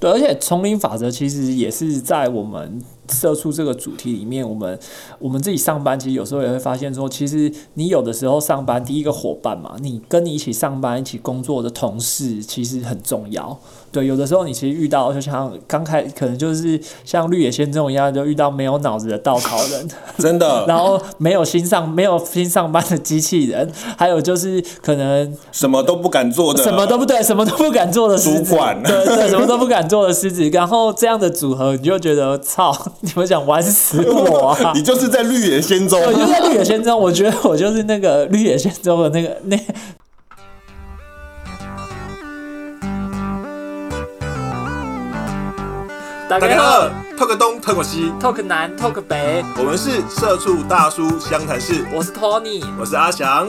对，而且丛林法则其实也是在我们社畜这个主题里面，我们我们自己上班，其实有时候也会发现说，其实你有的时候上班，第一个伙伴嘛，你跟你一起上班、一起工作的同事，其实很重要。对，有的时候你其实遇到，就像刚开，可能就是像绿野仙踪一样，就遇到没有脑子的稻草人，真的，然后没有新上没有新上班的机器人，还有就是可能什么都不敢做的，什么都不对，什么都不敢做的狮子，主管。对对，什么都不敢做的狮子，然后这样的组合，你就觉得操，你们想玩死我啊！你就是在绿野仙踪，我就在绿野仙踪，我觉得我就是那个绿野仙踪的那个 那。大大家好，talk 东 talk 西，，talk 南 talk 北，我们是社畜大叔湘潭市，我是 Tony，我是阿翔。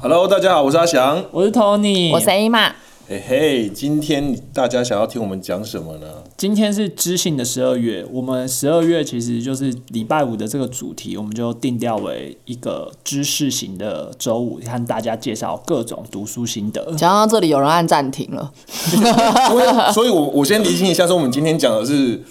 Hello，大家好，我是阿翔。我是 Tony，我是 A 嘛，嘿嘿，今天大家想要听我们讲什么呢？今天是知性的十二月，我们十二月其实就是礼拜五的这个主题，我们就定调为一个知识型的周五，和大家介绍各种读书心得。讲到这里有人按暂停了，所以，所以我我先厘清一下，说我们今天讲的是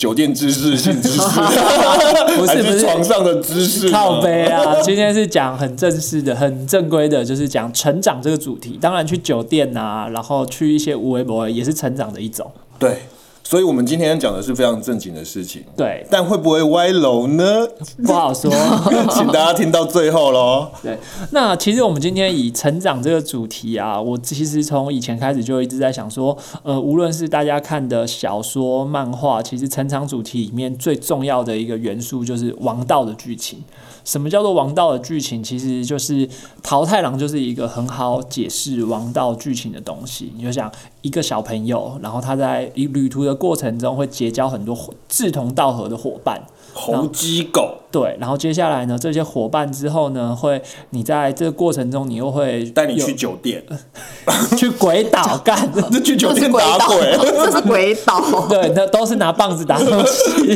酒店知识性知识，不是不是床上的知识呢？靠背啊！今天是讲很正式的、很正规的，就是讲成长这个主题。当然，去酒店啊，然后去一些无为博也是成长的一种。对，所以我们今天讲的是非常正经的事情，对，但会不会歪楼呢？不好说。请大家听到最后喽。对，那其实我们今天以成长这个主题啊，我其实从以前开始就一直在想说，呃，无论是大家看的小说、漫画，其实成长主题里面最重要的一个元素就是王道的剧情。什么叫做王道的剧情？其实就是桃太郎就是一个很好解释王道剧情的东西。你就想一个小朋友，然后他在旅途的过程中会结交很多志同道合的伙伴，猴鸡狗对，然后接下来呢，这些伙伴之后呢，会你在这个过程中，你又会有带你去酒店，去鬼岛干，这去酒店，打鬼，这是鬼岛。对，那都是拿棒子打东西。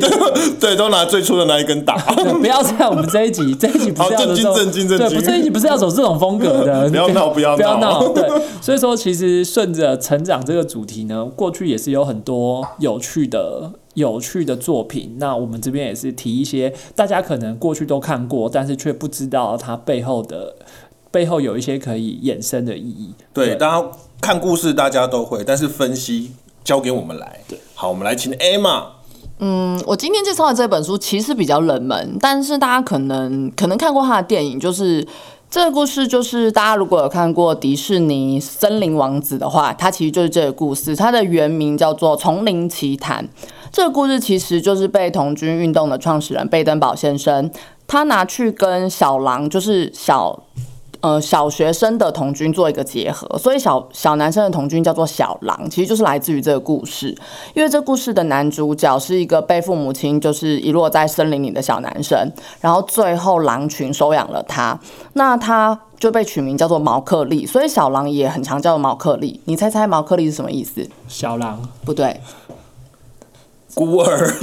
对，都拿最初的那一根打。不要在，我们这一集这一集不是要好正经走正经正经对，不这一集不是要走这种风格的，不要闹不要不要闹闹。对，所以说其实顺着成长这个主题呢，过去也是有很多有趣的。有趣的作品，那我们这边也是提一些大家可能过去都看过，但是却不知道它背后的背后有一些可以衍生的意义。对，大家看故事大家都会，但是分析交给我们来。对，好，我们来请 Emma。嗯，我今天介绍的这本书其实比较冷门，但是大家可能可能看过他的电影，就是这个故事，就是大家如果有看过迪士尼《森林王子》的话，它其实就是这个故事。它的原名叫做《丛林奇谭》。这个故事其实就是被童军运动的创始人贝登堡先生，他拿去跟小狼，就是小。呃，小学生的童军做一个结合，所以小小男生的童军叫做小狼，其实就是来自于这个故事。因为这故事的男主角是一个被父母亲就是遗落在森林里的小男生，然后最后狼群收养了他，那他就被取名叫做毛克利，所以小狼也很常叫做毛克利。你猜猜毛克利是什么意思？小狼，不对，孤儿，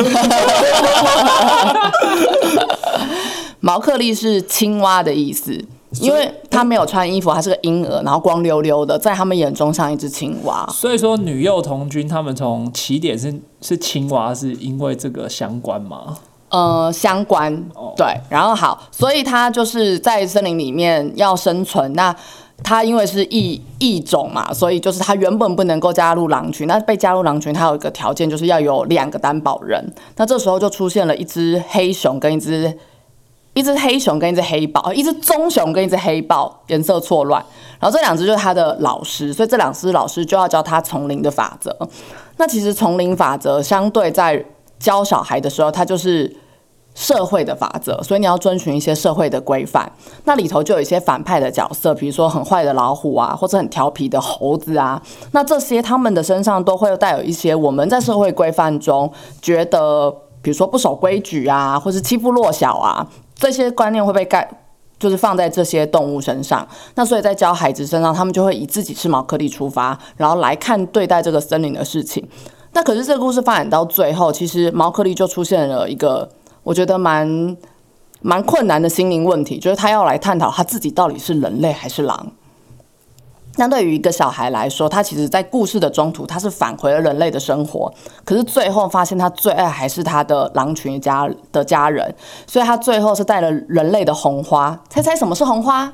毛克利是青蛙的意思。因为他没有穿衣服，他是个婴儿，然后光溜溜的，在他们眼中像一只青蛙。所以说女幼童军他们从起点是是青蛙，是因为这个相关吗？呃，相关对，然后好，所以他就是在森林里面要生存。那他因为是异异种嘛，所以就是他原本不能够加入狼群。那被加入狼群，他有一个条件，就是要有两个担保人。那这时候就出现了一只黑熊跟一只。一只黑熊跟一只黑豹，一只棕熊跟一只黑豹，颜色错乱。然后这两只就是他的老师，所以这两只老师就要教他丛林的法则。那其实丛林法则相对在教小孩的时候，它就是社会的法则，所以你要遵循一些社会的规范。那里头就有一些反派的角色，比如说很坏的老虎啊，或者很调皮的猴子啊。那这些他们的身上都会带有一些我们在社会规范中觉得，比如说不守规矩啊，或是欺负弱小啊。这些观念会被盖，就是放在这些动物身上。那所以在教孩子身上，他们就会以自己是毛克利出发，然后来看对待这个森林的事情。那可是这个故事发展到最后，其实毛克利就出现了一个我觉得蛮蛮困难的心灵问题，就是他要来探讨他自己到底是人类还是狼。相对于一个小孩来说，他其实，在故事的中途，他是返回了人类的生活，可是最后发现他最爱还是他的狼群家的家人，所以他最后是带了人类的红花。猜猜什么是红花？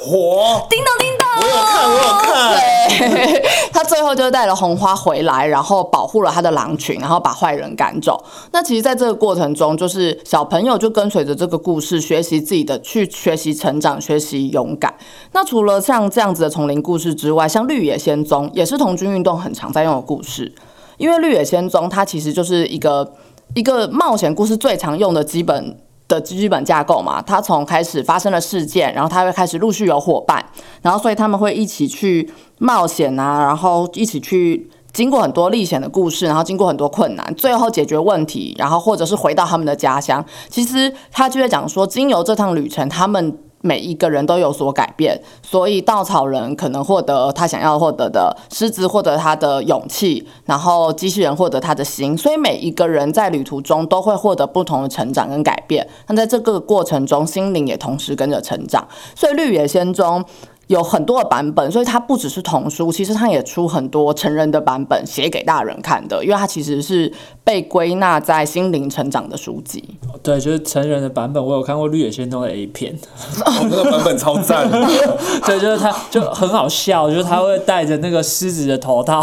火，叮咚叮咚，我有看，我有看。对，他最后就带了红花回来，然后保护了他的狼群，然后把坏人赶走。那其实，在这个过程中，就是小朋友就跟随着这个故事学习自己的，去学习成长，学习勇敢。那除了像这样子的丛林故事之外，像《绿野仙踪》也是童军运动很常在用的故事，因为《绿野仙踪》它其实就是一个一个冒险故事最常用的基本。的基本架构嘛，他从开始发生了事件，然后他会开始陆续有伙伴，然后所以他们会一起去冒险啊，然后一起去经过很多历险的故事，然后经过很多困难，最后解决问题，然后或者是回到他们的家乡。其实他就在讲说，经由这趟旅程，他们。每一个人都有所改变，所以稻草人可能获得他想要获得的，狮子获得他的勇气，然后机器人获得他的心，所以每一个人在旅途中都会获得不同的成长跟改变。那在这个过程中，心灵也同时跟着成长。所以《绿野仙踪》。有很多的版本，所以它不只是童书，其实它也出很多成人的版本，写给大人看的。因为它其实是被归纳在心灵成长的书籍。对，就是成人的版本，我有看过《绿野仙踪》的 A 片，那个版本超赞。对，就是他就很好笑，就是他会戴着那个狮子的头套，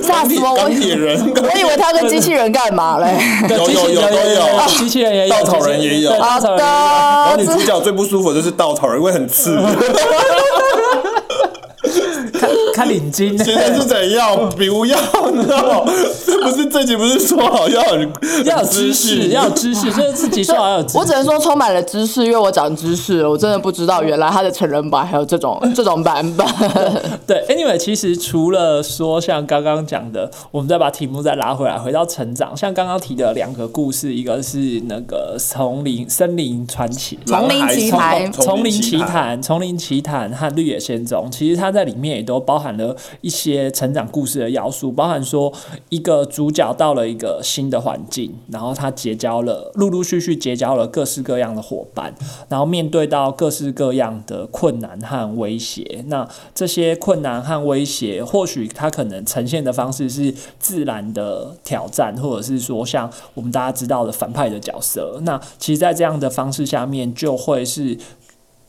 吓死我！钢铁人，我以为他跟机器人干嘛嘞？有有有都有，机器人也有，稻草人也有。稻草人。然后女主角最不舒服的就是稻草人，因为很刺。かっこいい。看看领巾，现在是怎样？不要，你知道吗？这不是这集不是说好要 要知识，要知识，这自己说好要。我只能说充满了知识，因为我长知识了。我真的不知道原来他的成人版还有这种 这种版本。对，Anyway，其实除了说像刚刚讲的，我们再把题目再拉回来，回到成长。像刚刚提的两个故事，一个是那个丛林森林传奇，丛林奇谭，丛林奇谭，丛林奇谭和绿野仙踪，其实它在里面也都包含了一些成长故事的要素，包含说一个主角到了一个新的环境，然后他结交了陆陆续续结交了各式各样的伙伴，然后面对到各式各样的困难和威胁。那这些困难和威胁，或许他可能呈现的方式是自然的挑战，或者是说像我们大家知道的反派的角色。那其实，在这样的方式下面，就会是。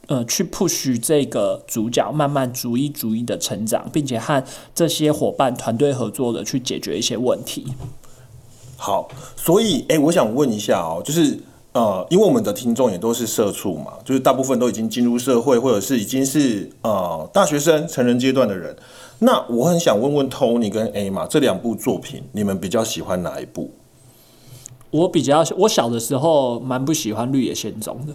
呃，去 push 这个主角慢慢逐一逐一的成长，并且和这些伙伴团队合作的去解决一些问题。好，所以哎，我想问一下哦，就是呃，因为我们的听众也都是社畜嘛，就是大部分都已经进入社会，或者是已经是呃大学生、成人阶段的人。那我很想问问 Tony 跟 A 嘛，这两部作品，你们比较喜欢哪一部？我比较，我小的时候蛮不喜欢《绿野仙踪》的。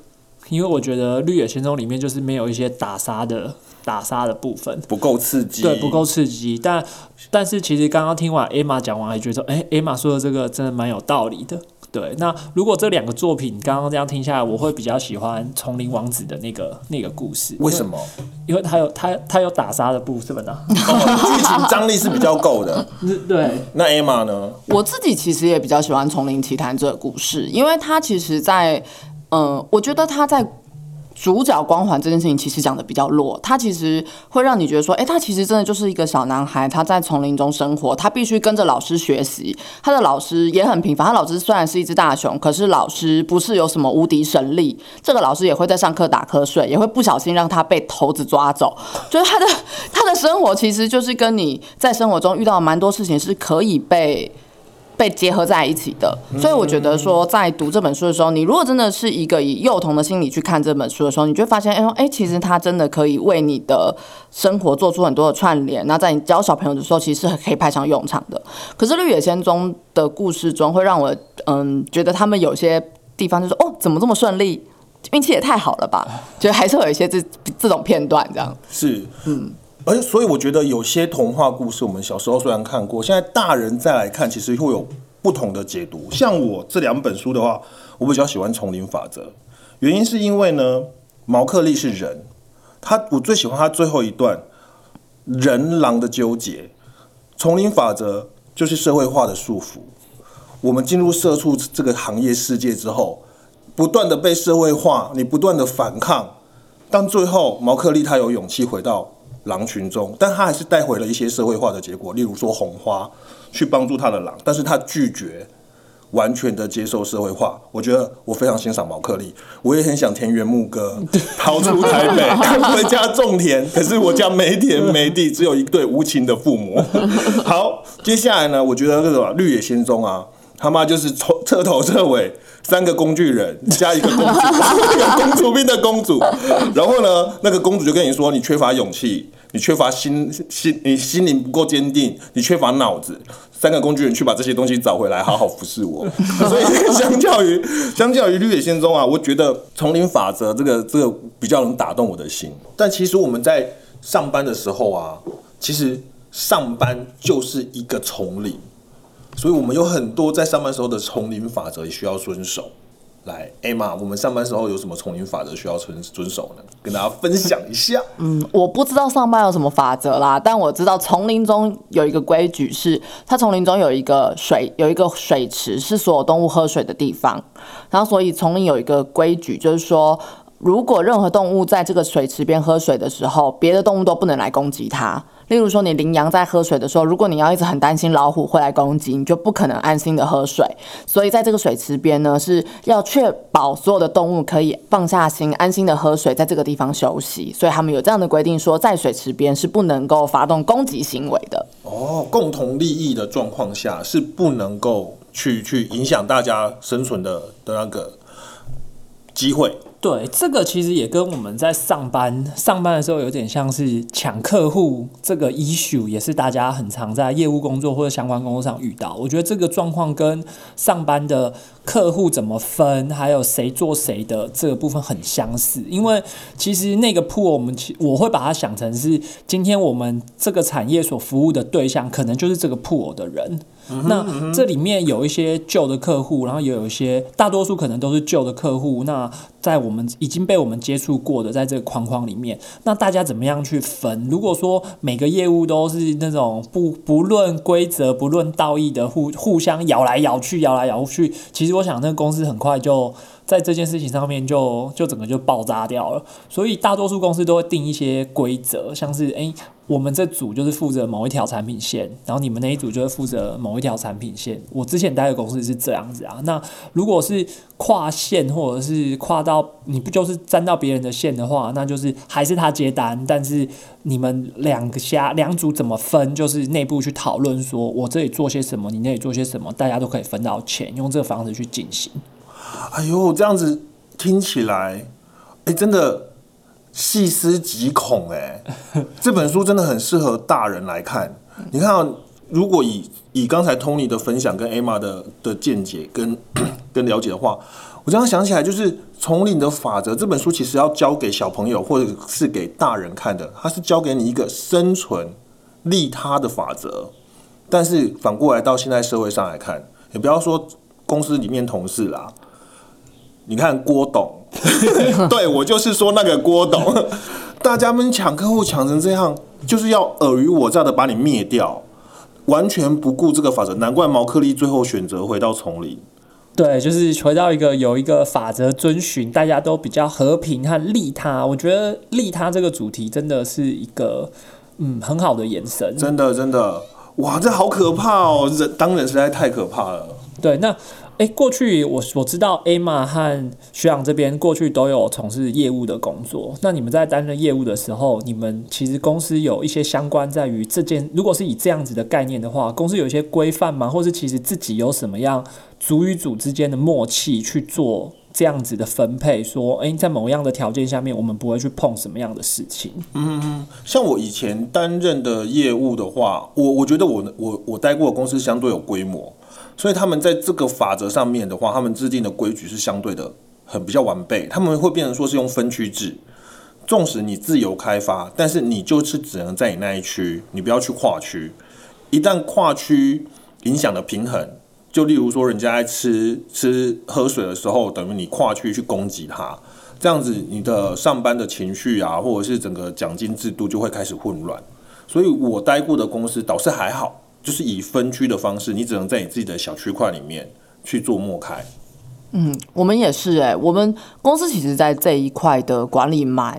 因为我觉得《绿野仙踪》里面就是没有一些打杀的打杀的部分，不够刺激，对，不够刺激。但但是其实刚刚听完 Emma 讲完，还觉得哎，Emma 说的这个真的蛮有道理的。对，那如果这两个作品刚刚这样听下来，我会比较喜欢《丛林王子》的那个那个故事。为什么？因为他有他他有打杀的部分呢，剧情张力是比较够的。对。那 Emma 呢？我自己其实也比较喜欢《丛林奇谭》这个故事，因为它其实，在嗯，我觉得他在主角光环这件事情其实讲的比较弱，他其实会让你觉得说，哎，他其实真的就是一个小男孩，他在丛林中生活，他必须跟着老师学习，他的老师也很平凡，他老师虽然是一只大熊，可是老师不是有什么无敌神力，这个老师也会在上课打瞌睡，也会不小心让他被猴子抓走，就是他的他的生活其实就是跟你在生活中遇到蛮多事情是可以被。被结合在一起的，所以我觉得说，在读这本书的时候，你如果真的是一个以幼童的心理去看这本书的时候，你就会发现，哎哎，其实它真的可以为你的生活做出很多的串联。那在你教小朋友的时候，其实是可以派上用场的。可是《绿野仙踪》的故事中，会让我嗯觉得他们有些地方就是哦，怎么这么顺利？运气也太好了吧？就还是有一些这这种片段这样。是，嗯。而且，所以我觉得有些童话故事，我们小时候虽然看过，现在大人再来看，其实会有不同的解读。像我这两本书的话，我比较喜欢《丛林法则》，原因是因为呢，毛克利是人，他我最喜欢他最后一段人狼的纠结。丛林法则就是社会化的束缚。我们进入社畜这个行业世界之后，不断的被社会化，你不断的反抗，但最后毛克利他有勇气回到。狼群中，但他还是带回了一些社会化的结果，例如说红花去帮助他的狼，但是他拒绝完全的接受社会化。我觉得我非常欣赏毛克利，我也很想田园牧歌，逃出台北，回家种田，可是我家没田没地，只有一对无情的父母。好，接下来呢，我觉得这个绿野仙踪啊，他妈就是从彻头彻尾。三个工具人加一个公主，一个公主病的公主。然后呢，那个公主就跟你说：“你缺乏勇气，你缺乏心心，你心灵不够坚定，你缺乏脑子。”三个工具人去把这些东西找回来，好好服侍我。所以，相较于相较于绿野仙踪啊，我觉得丛林法则这个这个比较能打动我的心。但其实我们在上班的时候啊，其实上班就是一个丛林。所以，我们有很多在上班时候的丛林法则也需要遵守。来，Emma，我们上班时候有什么丛林法则需要遵遵守呢？跟大家分享一下。嗯，我不知道上班有什么法则啦，但我知道丛林中有一个规矩，是它丛林中有一个水，有一个水池，是所有动物喝水的地方。然后，所以丛林有一个规矩，就是说，如果任何动物在这个水池边喝水的时候，别的动物都不能来攻击它。例如说，你羚羊在喝水的时候，如果你要一直很担心老虎会来攻击，你就不可能安心的喝水。所以在这个水池边呢，是要确保所有的动物可以放下心，安心的喝水，在这个地方休息。所以他们有这样的规定，说在水池边是不能够发动攻击行为的。哦，共同利益的状况下是不能够去去影响大家生存的的那个机会。对，这个其实也跟我们在上班上班的时候有点像是抢客户这个 issue，也是大家很常在业务工作或者相关工作上遇到。我觉得这个状况跟上班的客户怎么分，还有谁做谁的这个部分很相似。因为其实那个铺，我们其我会把它想成是今天我们这个产业所服务的对象，可能就是这个铺偶的人。那这里面有一些旧的客户，然后也有一些大多数可能都是旧的客户。那在我们已经被我们接触过的，在这个框框里面，那大家怎么样去分？如果说每个业务都是那种不不论规则、不论道义的互互相咬来咬去、咬来咬去，其实我想那个公司很快就。在这件事情上面，就就整个就爆炸掉了。所以大多数公司都会定一些规则，像是诶，我们这组就是负责某一条产品线，然后你们那一组就是负责某一条产品线。我之前待的公司是这样子啊。那如果是跨线或者是跨到你不就是沾到别人的线的话，那就是还是他接单，但是你们两个下两组怎么分，就是内部去讨论，说我这里做些什么，你那里做些什么，大家都可以分到钱，用这个方式去进行。哎呦，这样子听起来，哎，真的细思极恐哎！这本书真的很适合大人来看。你看，如果以以刚才 Tony 的分享跟 Emma 的的见解跟 跟了解的话，我这样想起来，就是《丛林的法则》这本书其实要教给小朋友或者是给大人看的，它是教给你一个生存利他的法则。但是反过来到现在社会上来看，也不要说公司里面同事啦。你看郭董，对我就是说那个郭董，大家们抢客户抢成这样，就是要尔虞我诈的把你灭掉，完全不顾这个法则，难怪毛克利最后选择回到丛林。对，就是回到一个有一个法则遵循，大家都比较和平和利他。我觉得利他这个主题真的是一个嗯很好的延伸，真的真的，哇，这好可怕哦！人当人实在太可怕了。对，那。哎，过去我我知道 Emma 和学长这边过去都有从事业务的工作。那你们在担任业务的时候，你们其实公司有一些相关在于这件，如果是以这样子的概念的话，公司有一些规范吗？或是其实自己有什么样组与组之间的默契去做这样子的分配？说，哎，在某样的条件下面，我们不会去碰什么样的事情？嗯，像我以前担任的业务的话，我我觉得我我我待过的公司相对有规模。所以他们在这个法则上面的话，他们制定的规矩是相对的很比较完备。他们会变成说是用分区制，纵使你自由开发，但是你就是只能在你那一区，你不要去跨区。一旦跨区影响了平衡，就例如说人家在吃吃喝水的时候，等于你跨区去攻击他，这样子你的上班的情绪啊，或者是整个奖金制度就会开始混乱。所以我待过的公司倒是还好。就是以分区的方式，你只能在你自己的小区块里面去做默开。嗯，我们也是哎，我们公司其实，在这一块的管理蛮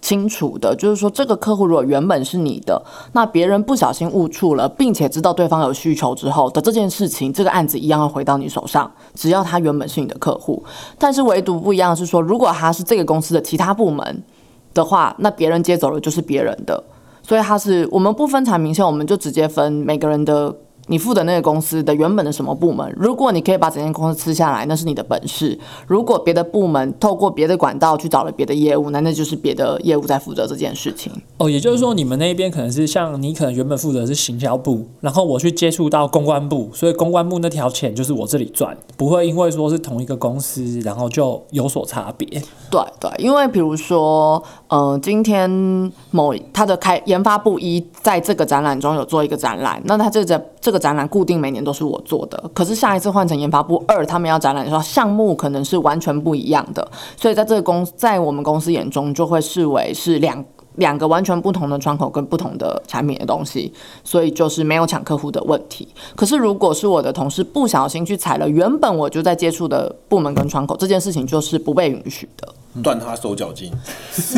清楚的，就是说这个客户如果原本是你的，那别人不小心误触了，并且知道对方有需求之后的这件事情，这个案子一样会回到你手上，只要他原本是你的客户。但是唯独不一样的是说，如果他是这个公司的其他部门的话，那别人接走了就是别人的。所以他是我们不分产明线，我们就直接分每个人的。你负责那个公司的原本的什么部门，如果你可以把整间公司吃下来，那是你的本事；如果别的部门透过别的管道去找了别的业务，那那就是别的业务在负责这件事情。哦，也就是说，你们那边可能是像你可能原本负责是行销部，然后我去接触到公关部，所以公关部那条钱就是我这里赚，不会因为说是同一个公司，然后就有所差别。对对，因为比如说，嗯，今天某他的开研发部一在这个展览中有做一个展览，那他这个这个。展览固定每年都是我做的，可是下一次换成研发部二，他们要展览的时候，项目可能是完全不一样的，所以在这个公在我们公司眼中，就会视为是两两个完全不同的窗口跟不同的产品的东西，所以就是没有抢客户的问题。可是如果是我的同事不小心去踩了原本我就在接触的部门跟窗口，这件事情就是不被允许的。断他手脚筋，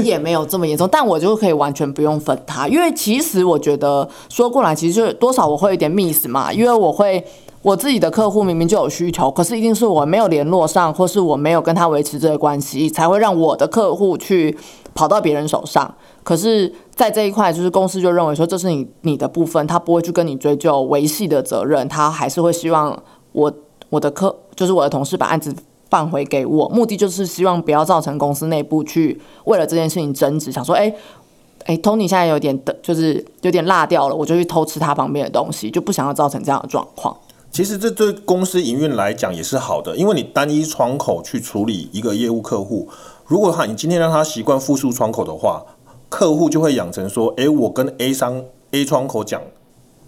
也没有这么严重，但我就可以完全不用分他，因为其实我觉得说过来，其实就多少我会有点 miss 嘛，因为我会我自己的客户明明就有需求，可是一定是我没有联络上，或是我没有跟他维持这个关系，才会让我的客户去跑到别人手上。可是，在这一块，就是公司就认为说这是你你的部分，他不会去跟你追究维系的责任，他还是会希望我我的客就是我的同事把案子。放回给我，目的就是希望不要造成公司内部去为了这件事情争执，想说，哎，哎，Tony 现在有点的，就是有点落掉了，我就去偷吃他旁边的东西，就不想要造成这样的状况。其实这对公司营运来讲也是好的，因为你单一窗口去处理一个业务客户，如果哈你今天让他习惯复数窗口的话，客户就会养成说，哎，我跟 A 商 A 窗口讲，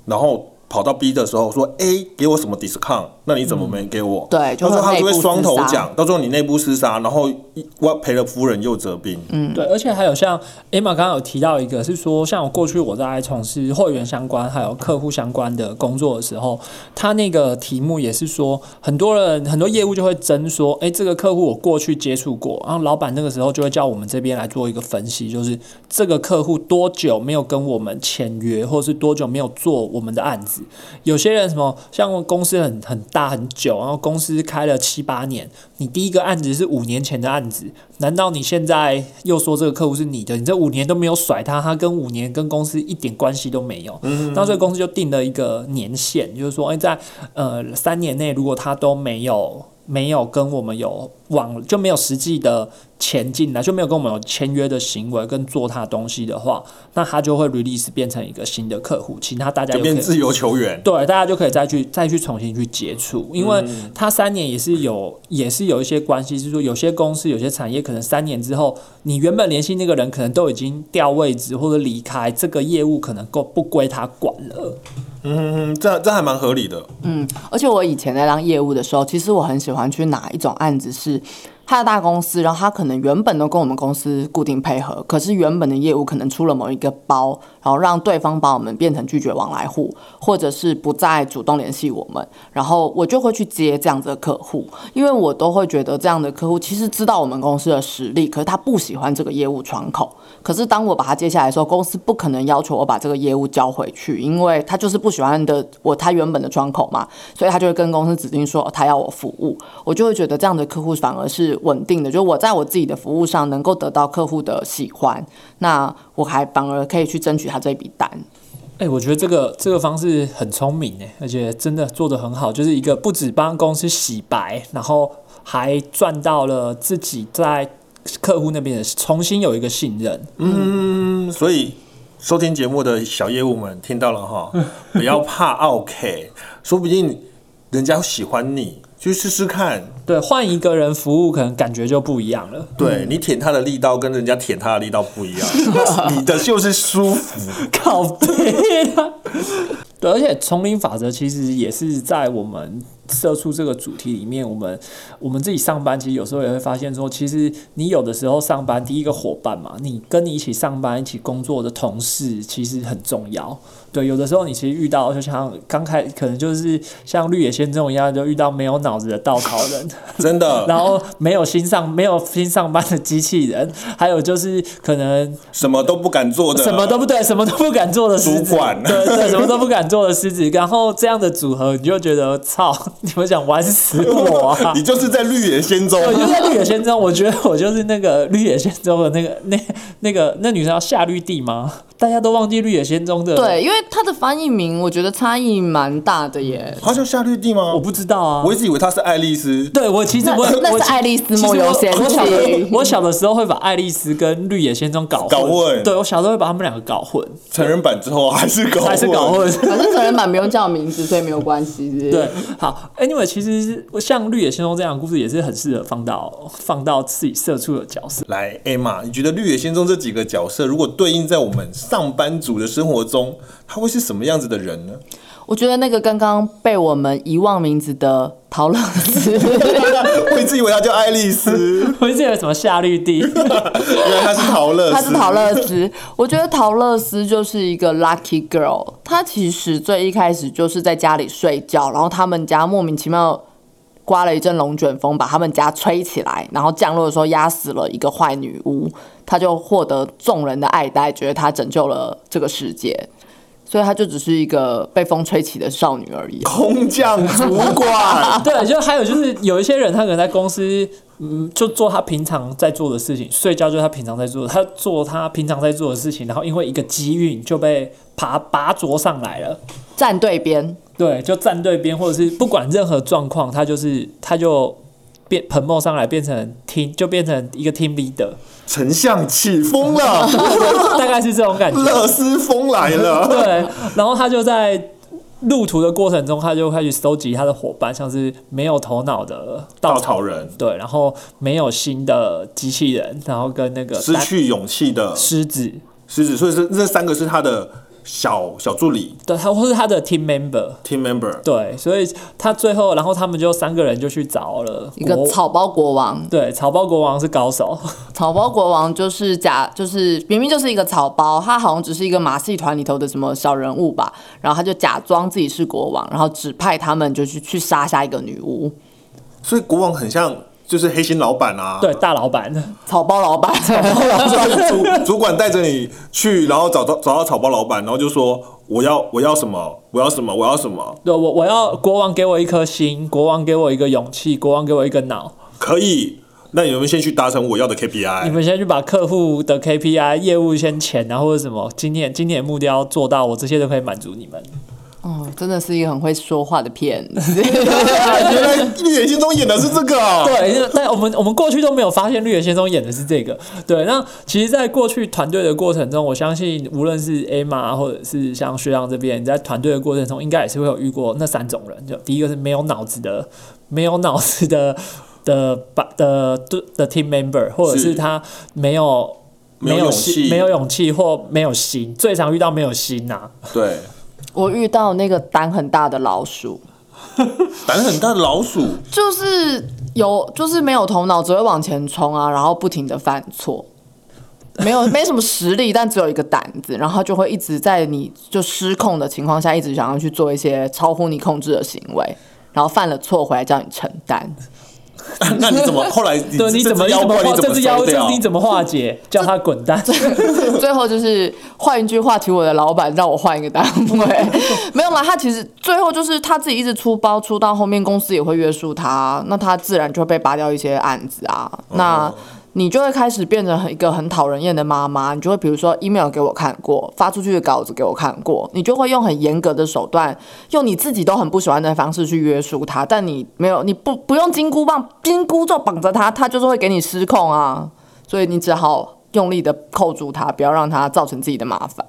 然后。跑到 B 的时候说 A 给我什么 discount，那你怎么没给我？对，到时候他就会双头讲，到时候你内部厮杀，然后我赔了夫人又折兵。嗯，对，而且还有像 Emma 刚刚有提到一个，是说像我过去我在从事会员相关还有客户相关的工作的时候，他那个题目也是说，很多人很多业务就会争说，哎，这个客户我过去接触过，然后老板那个时候就会叫我们这边来做一个分析，就是这个客户多久没有跟我们签约，或者是多久没有做我们的案子。有些人什么像公司很很大很久，然后公司开了七八年，你第一个案子是五年前的案子，难道你现在又说这个客户是你的？你这五年都没有甩他，他跟五年跟公司一点关系都没有。嗯，那所以公司就定了一个年限，就是说，哎，在呃三年内，如果他都没有。没有跟我们有往就没有实际的钱进来，就没有跟我们有签约的行为跟做他东西的话，那他就会 release 变成一个新的客户，其他大家就变自由球员，对，大家就可以再去再去重新去接触，因为他三年也是有也是有一些关系，是说有些公司有些产业可能三年之后，你原本联系那个人可能都已经调位置或者离开，这个业务可能够不归他管了。嗯，这这还蛮合理的。嗯，而且我以前在当业务的时候，其实我很喜欢去哪一种案子是。他的大公司，然后他可能原本都跟我们公司固定配合，可是原本的业务可能出了某一个包，然后让对方把我们变成拒绝往来户，或者是不再主动联系我们，然后我就会去接这样子的客户，因为我都会觉得这样的客户其实知道我们公司的实力，可是他不喜欢这个业务窗口，可是当我把他接下来的时候，公司不可能要求我把这个业务交回去，因为他就是不喜欢的我他原本的窗口嘛，所以他就会跟公司指定说他要我服务，我就会觉得这样的客户反而是。稳定的，就我在我自己的服务上能够得到客户的喜欢，那我还反而可以去争取他这笔单。哎，我觉得这个这个方式很聪明哎，而且真的做得很好，就是一个不止帮公司洗白，然后还赚到了自己在客户那边的重新有一个信任。嗯，所以收听节目的小业务们听到了哈，不要怕 OK，说不定人家喜欢你。去试试看，对，换一个人服务，可能感觉就不一样了。对你舔他的力道跟人家舔他的力道不一样，你的就是舒服，靠背。对，而且丛林法则其实也是在我们社畜这个主题里面，我们我们自己上班，其实有时候也会发现说，其实你有的时候上班，第一个伙伴嘛，你跟你一起上班、一起工作的同事，其实很重要。对，有的时候你其实遇到，就像刚开，可能就是像绿野仙踪一样，就遇到没有脑子的稻草人，真的，然后没有新上没有新上班的机器人，还有就是可能什么都不敢做的，什么都不对，什么都不敢做的，主管对对，什么都不敢做的狮子，然后这样的组合，你就觉得操，你们想玩死我啊！你就是在绿野仙踪，我就在绿野仙踪，我觉得我就是那个绿野仙踪的那个那那个那女生叫夏绿蒂吗？大家都忘记绿野仙踪的，对，因为它的翻译名我觉得差异蛮大的耶。它叫夏绿蒂吗？我不知道啊，我一直以为它是爱丽丝。对我其实我那是爱丽丝梦游仙我我小的境我小的时候会把爱丽丝跟绿野仙踪搞混，搞混对我小时候会把他们两个搞混，成人版之后还是搞混，还是搞混。反正成人版不用叫名字，所以没有关系。对，好，Anyway，其实像绿野仙踪这样的故事也是很适合放到放到自己社畜的角色。来，Emma，你觉得绿野仙踪这几个角色，如果对应在我们上班族的生活中，他会是什么样子的人呢？我觉得那个刚刚被我们遗忘名字的陶乐斯，我一直以为他叫爱丽丝，我一直以为什么夏绿蒂，原来他是陶乐斯，他是陶乐斯。我觉得陶乐斯就是一个 lucky girl。她其实最一开始就是在家里睡觉，然后他们家莫名其妙刮了一阵龙卷风，把他们家吹起来，然后降落的时候压死了一个坏女巫，她就获得众人的爱戴，觉得他拯救了这个世界。所以他就只是一个被风吹起的少女而已。空降主管，对，就还有就是有一些人他可能在公司，嗯，就做他平常在做的事情，睡觉就是他平常在做，他做他平常在做的事情，然后因为一个机运就被爬拔擢上来了。站对边，对，就站对边，或者是不管任何状况，他就是他就变彭梦上来，变成 team，就变成一个 team leader，丞相起风了，大概是这种感觉。乐师风来了，对，然后他就在路途的过程中，他就开始搜集他的伙伴，像是没有头脑的稻稻草人，对，然后没有心的机器人，然后跟那个失去勇气的狮子，狮子，所以是这三个是他的小小助理。对，他或是他的 team member，team member，对，所以他最后，然后他们就三个人就去找了一个草包国王。对草包国王是高手，草包国王就是假，就是明明就是一个草包，他好像只是一个马戏团里头的什么小人物吧，然后他就假装自己是国王，然后指派他们就去去杀下一个女巫，所以国王很像就是黑心老板啊，对大老板，草包老板。主主管带着你去，然后找到找到草包老板，然后就说我要我要什么，我要什么，我要什么，对我我要国王给我一颗心，国王给我一个勇气，国王给我一个脑，可以。那你们先去达成我要的 KPI，你们先去把客户的 KPI 业务先签，然后或者什么今年今年目标做到，我这些都可以满足你们。哦，真的是一个很会说话的骗子。原来绿野仙踪演的是这个啊，对，就但我们我们过去都没有发现《绿野仙踪》演的是这个。对，那其实，在过去团队的过程中，我相信无论是 Emma 或者是像学长这边，你在团队的过程中，应该也是会有遇过那三种人。就第一个是没有脑子的，没有脑子的的把的的的 team member，或者是是他没有。没有勇心，气没有勇气或没有心，最常遇到没有心呐、对，我遇到那个胆很大的老鼠，胆很大的老鼠，就是有就是没有头脑，只会往前冲啊，然后不停的犯错。没有 没什么实力，但只有一个胆子，然后就会一直在你就失控的情况下，一直想要去做一些超乎你控制的行为，然后犯了错回来叫你承担。那你怎么后来你对，你怎么妖你怎么化怪你怎么这只妖，精？你怎么化解？叫他滚蛋。最后就是换一句话提我的老板，让我换一个单位。没有啦，他其实最后就是他自己一直出包，出到后面公司也会约束他，那他自然就会被拔掉一些案子啊。那你就会开始变成一个很讨人厌的妈妈，你就会比如说 email 给我看过，发出去的稿子给我看过，你就会用很严格的手段，用你自己都很不喜欢的方式去约束他，但你没有，你不不用金箍棒，金箍咒绑着他，他就是会给你失控啊，所以你只好用力的扣住他，不要让他造成自己的麻烦。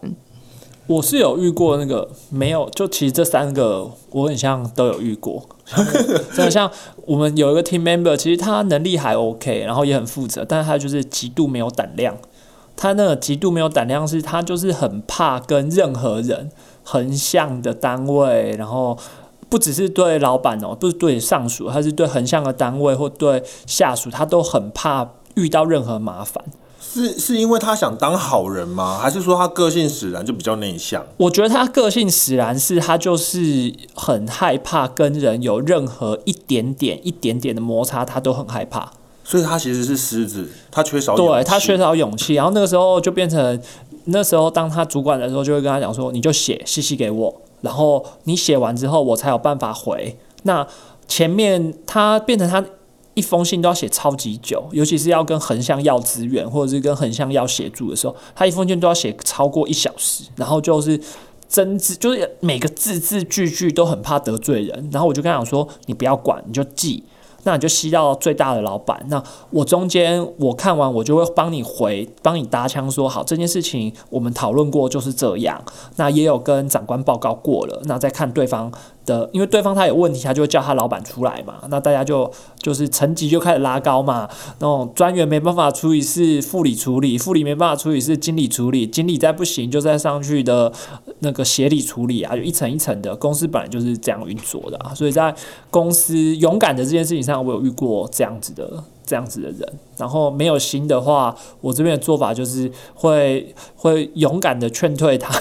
我是有遇过那个没有，就其实这三个我很像都有遇过，真的像我们有一个 team member，其实他能力还 OK，然后也很负责，但是他就是极度没有胆量。他那个极度没有胆量是，他就是很怕跟任何人横向的单位，然后不只是对老板哦，不是对上属，他是对横向的单位或对下属，他都很怕遇到任何麻烦。是是因为他想当好人吗？还是说他个性使然就比较内向？我觉得他个性使然，是他就是很害怕跟人有任何一点点、一点点的摩擦，他都很害怕。所以他其实是狮子，他缺少对他缺少勇气。然后那个时候就变成，那时候当他主管的时候，就会跟他讲说：“你就写信息给我，然后你写完之后，我才有办法回。”那前面他变成他。一封信都要写超级久，尤其是要跟横向要资源，或者是跟横向要协助的时候，他一封信都要写超过一小时，然后就是真字，就是每个字字句句都很怕得罪人。然后我就跟他讲说：“你不要管，你就记。”那你就吸到最大的老板。那我中间我看完，我就会帮你回，帮你搭腔说好这件事情我们讨论过就是这样。那也有跟长官报告过了。那再看对方的，因为对方他有问题，他就会叫他老板出来嘛。那大家就就是层级就开始拉高嘛。那种专员没办法处理是副理处理，副理没办法处理是经理处理，经理再不行就再上去的那个协理处理啊，就一层一层的。公司本来就是这样运作的啊。所以在公司勇敢的这件事情上。我有遇过这样子的。这样子的人，然后没有心的话，我这边的做法就是会会勇敢的劝退他，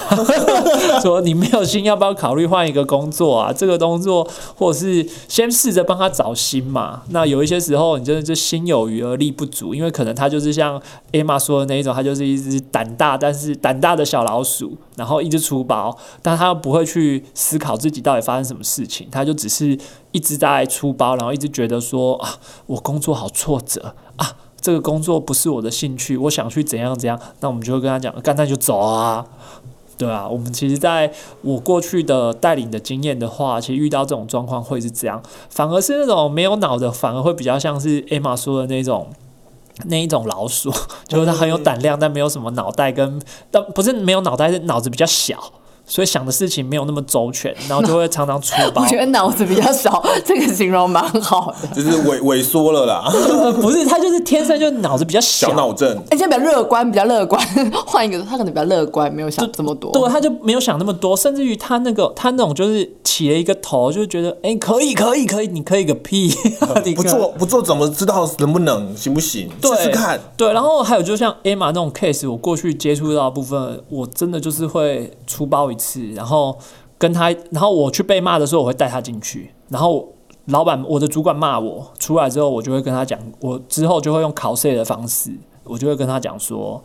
说你没有心，要不要考虑换一个工作啊？这个工作，或者是先试着帮他找心嘛。那有一些时候，你真的就心有余而力不足，因为可能他就是像 Emma 说的那一种，他就是一只胆大但是胆大的小老鼠，然后一直出包，但他不会去思考自己到底发生什么事情，他就只是一直在出包，然后一直觉得说啊，我工作好挫。折啊！这个工作不是我的兴趣，我想去怎样怎样，那我们就会跟他讲，干脆就走啊，对啊。我们其实在我过去的带领的经验的话，其实遇到这种状况会是这样，反而是那种没有脑的，反而会比较像是艾玛说的那种那一种老鼠，就是他很有胆量，但没有什么脑袋，跟但不是没有脑袋，是脑子比较小。所以想的事情没有那么周全，然后就会常常出包。我觉得脑子比较少，这个形容蛮好的。就是萎萎缩了啦。不是，他就是天生就脑子比较小。小脑症。而且比较乐观，比较乐观。换一个，他可能比较乐观，没有想这么多。对，他就没有想那么多，甚至于他那个他那种就是起了一个头，就觉得哎，可以，可以，可以，你可以个屁！不做不做怎么知道能不能行不行？试试看。对，然后还有就像 Emma 那种 case，我过去接触到部分，我真的就是会出包。次，然后跟他，然后我去被骂的时候，我会带他进去。然后老板，我的主管骂我出来之后，我就会跟他讲，我之后就会用考试的方式，我就会跟他讲说，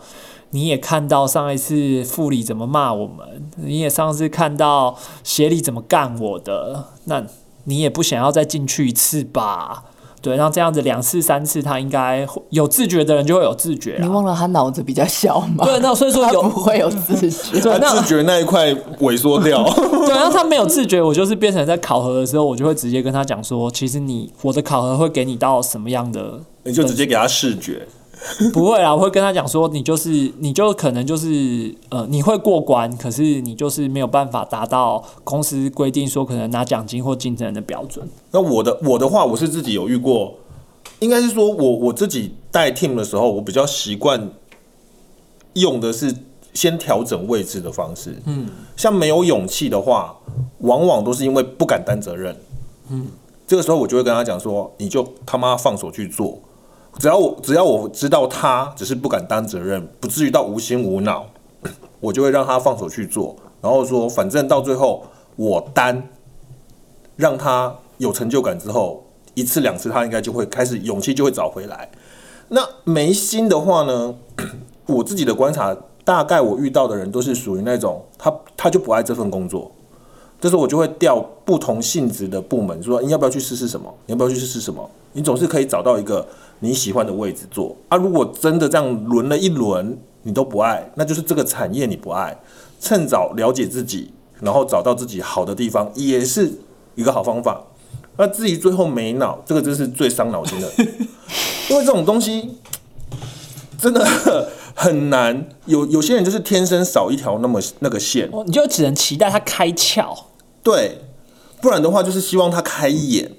你也看到上一次副理怎么骂我们，你也上次看到协理怎么干我的，那你也不想要再进去一次吧？对，然后这样子两次三次，他应该有自觉的人就会有自觉。你忘了他脑子比较小吗？对，那所以说有不会有自觉，对，自觉那一块萎缩掉。对，然后他没有自觉，我就是变成在考核的时候，我就会直接跟他讲说，其实你我的考核会给你到什么样的，你就直接给他视觉。不会啊，我会跟他讲说，你就是你就可能就是呃，你会过关，可是你就是没有办法达到公司规定说可能拿奖金或竞争人的标准。那我的我的话，我是自己有遇过，应该是说我我自己带 team 的时候，我比较习惯用的是先调整位置的方式。嗯，像没有勇气的话，往往都是因为不敢担责任。嗯，这个时候我就会跟他讲说，你就他妈放手去做。只要我只要我知道他只是不敢担责任，不至于到无心无脑，我就会让他放手去做。然后说，反正到最后我担，让他有成就感之后，一次两次他应该就会开始勇气就会找回来。那没心的话呢？我自己的观察，大概我遇到的人都是属于那种他他就不爱这份工作。这时候我就会调不同性质的部门，说你要不要去试试什么？你要不要去试试什么？你总是可以找到一个你喜欢的位置做。啊，如果真的这样轮了一轮你都不爱，那就是这个产业你不爱。趁早了解自己，然后找到自己好的地方，也是一个好方法。那至于最后没脑，这个真是最伤脑筋的，因为这种东西真的 很难。有有些人就是天生少一条那么那个线，你就只能期待他开窍。对，不然的话就是希望他开眼。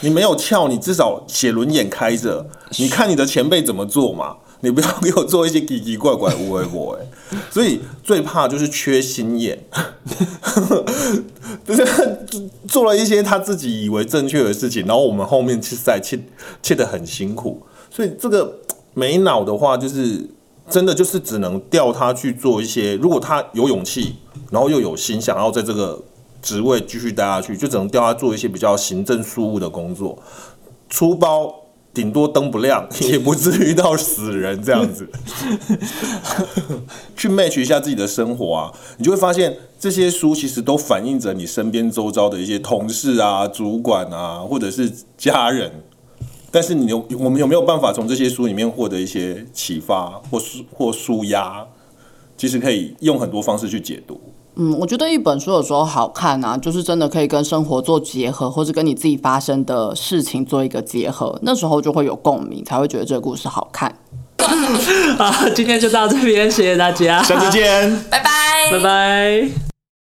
你没有窍，你至少写轮眼开着，你看你的前辈怎么做嘛？你不要给我做一些奇奇怪怪的误会我哎。所以最怕就是缺心眼，就是做了一些他自己以为正确的事情，然后我们后面去赛切切的很辛苦。所以这个没脑的话，就是真的就是只能调他去做一些，如果他有勇气，然后又有心想要在这个职位继续待下去，就只能调他做一些比较行政事务的工作，出包。顶多灯不亮，也不至于到死人这样子。去 match 一下自己的生活啊，你就会发现这些书其实都反映着你身边周遭的一些同事啊、主管啊，或者是家人。但是你有我们有没有办法从这些书里面获得一些启发或舒或舒压？其实可以用很多方式去解读。嗯，我觉得一本书有时候好看啊，就是真的可以跟生活做结合，或者跟你自己发生的事情做一个结合，那时候就会有共鸣，才会觉得这个故事好看。好，今天就到这边，谢谢大家，下次见，拜拜，拜拜。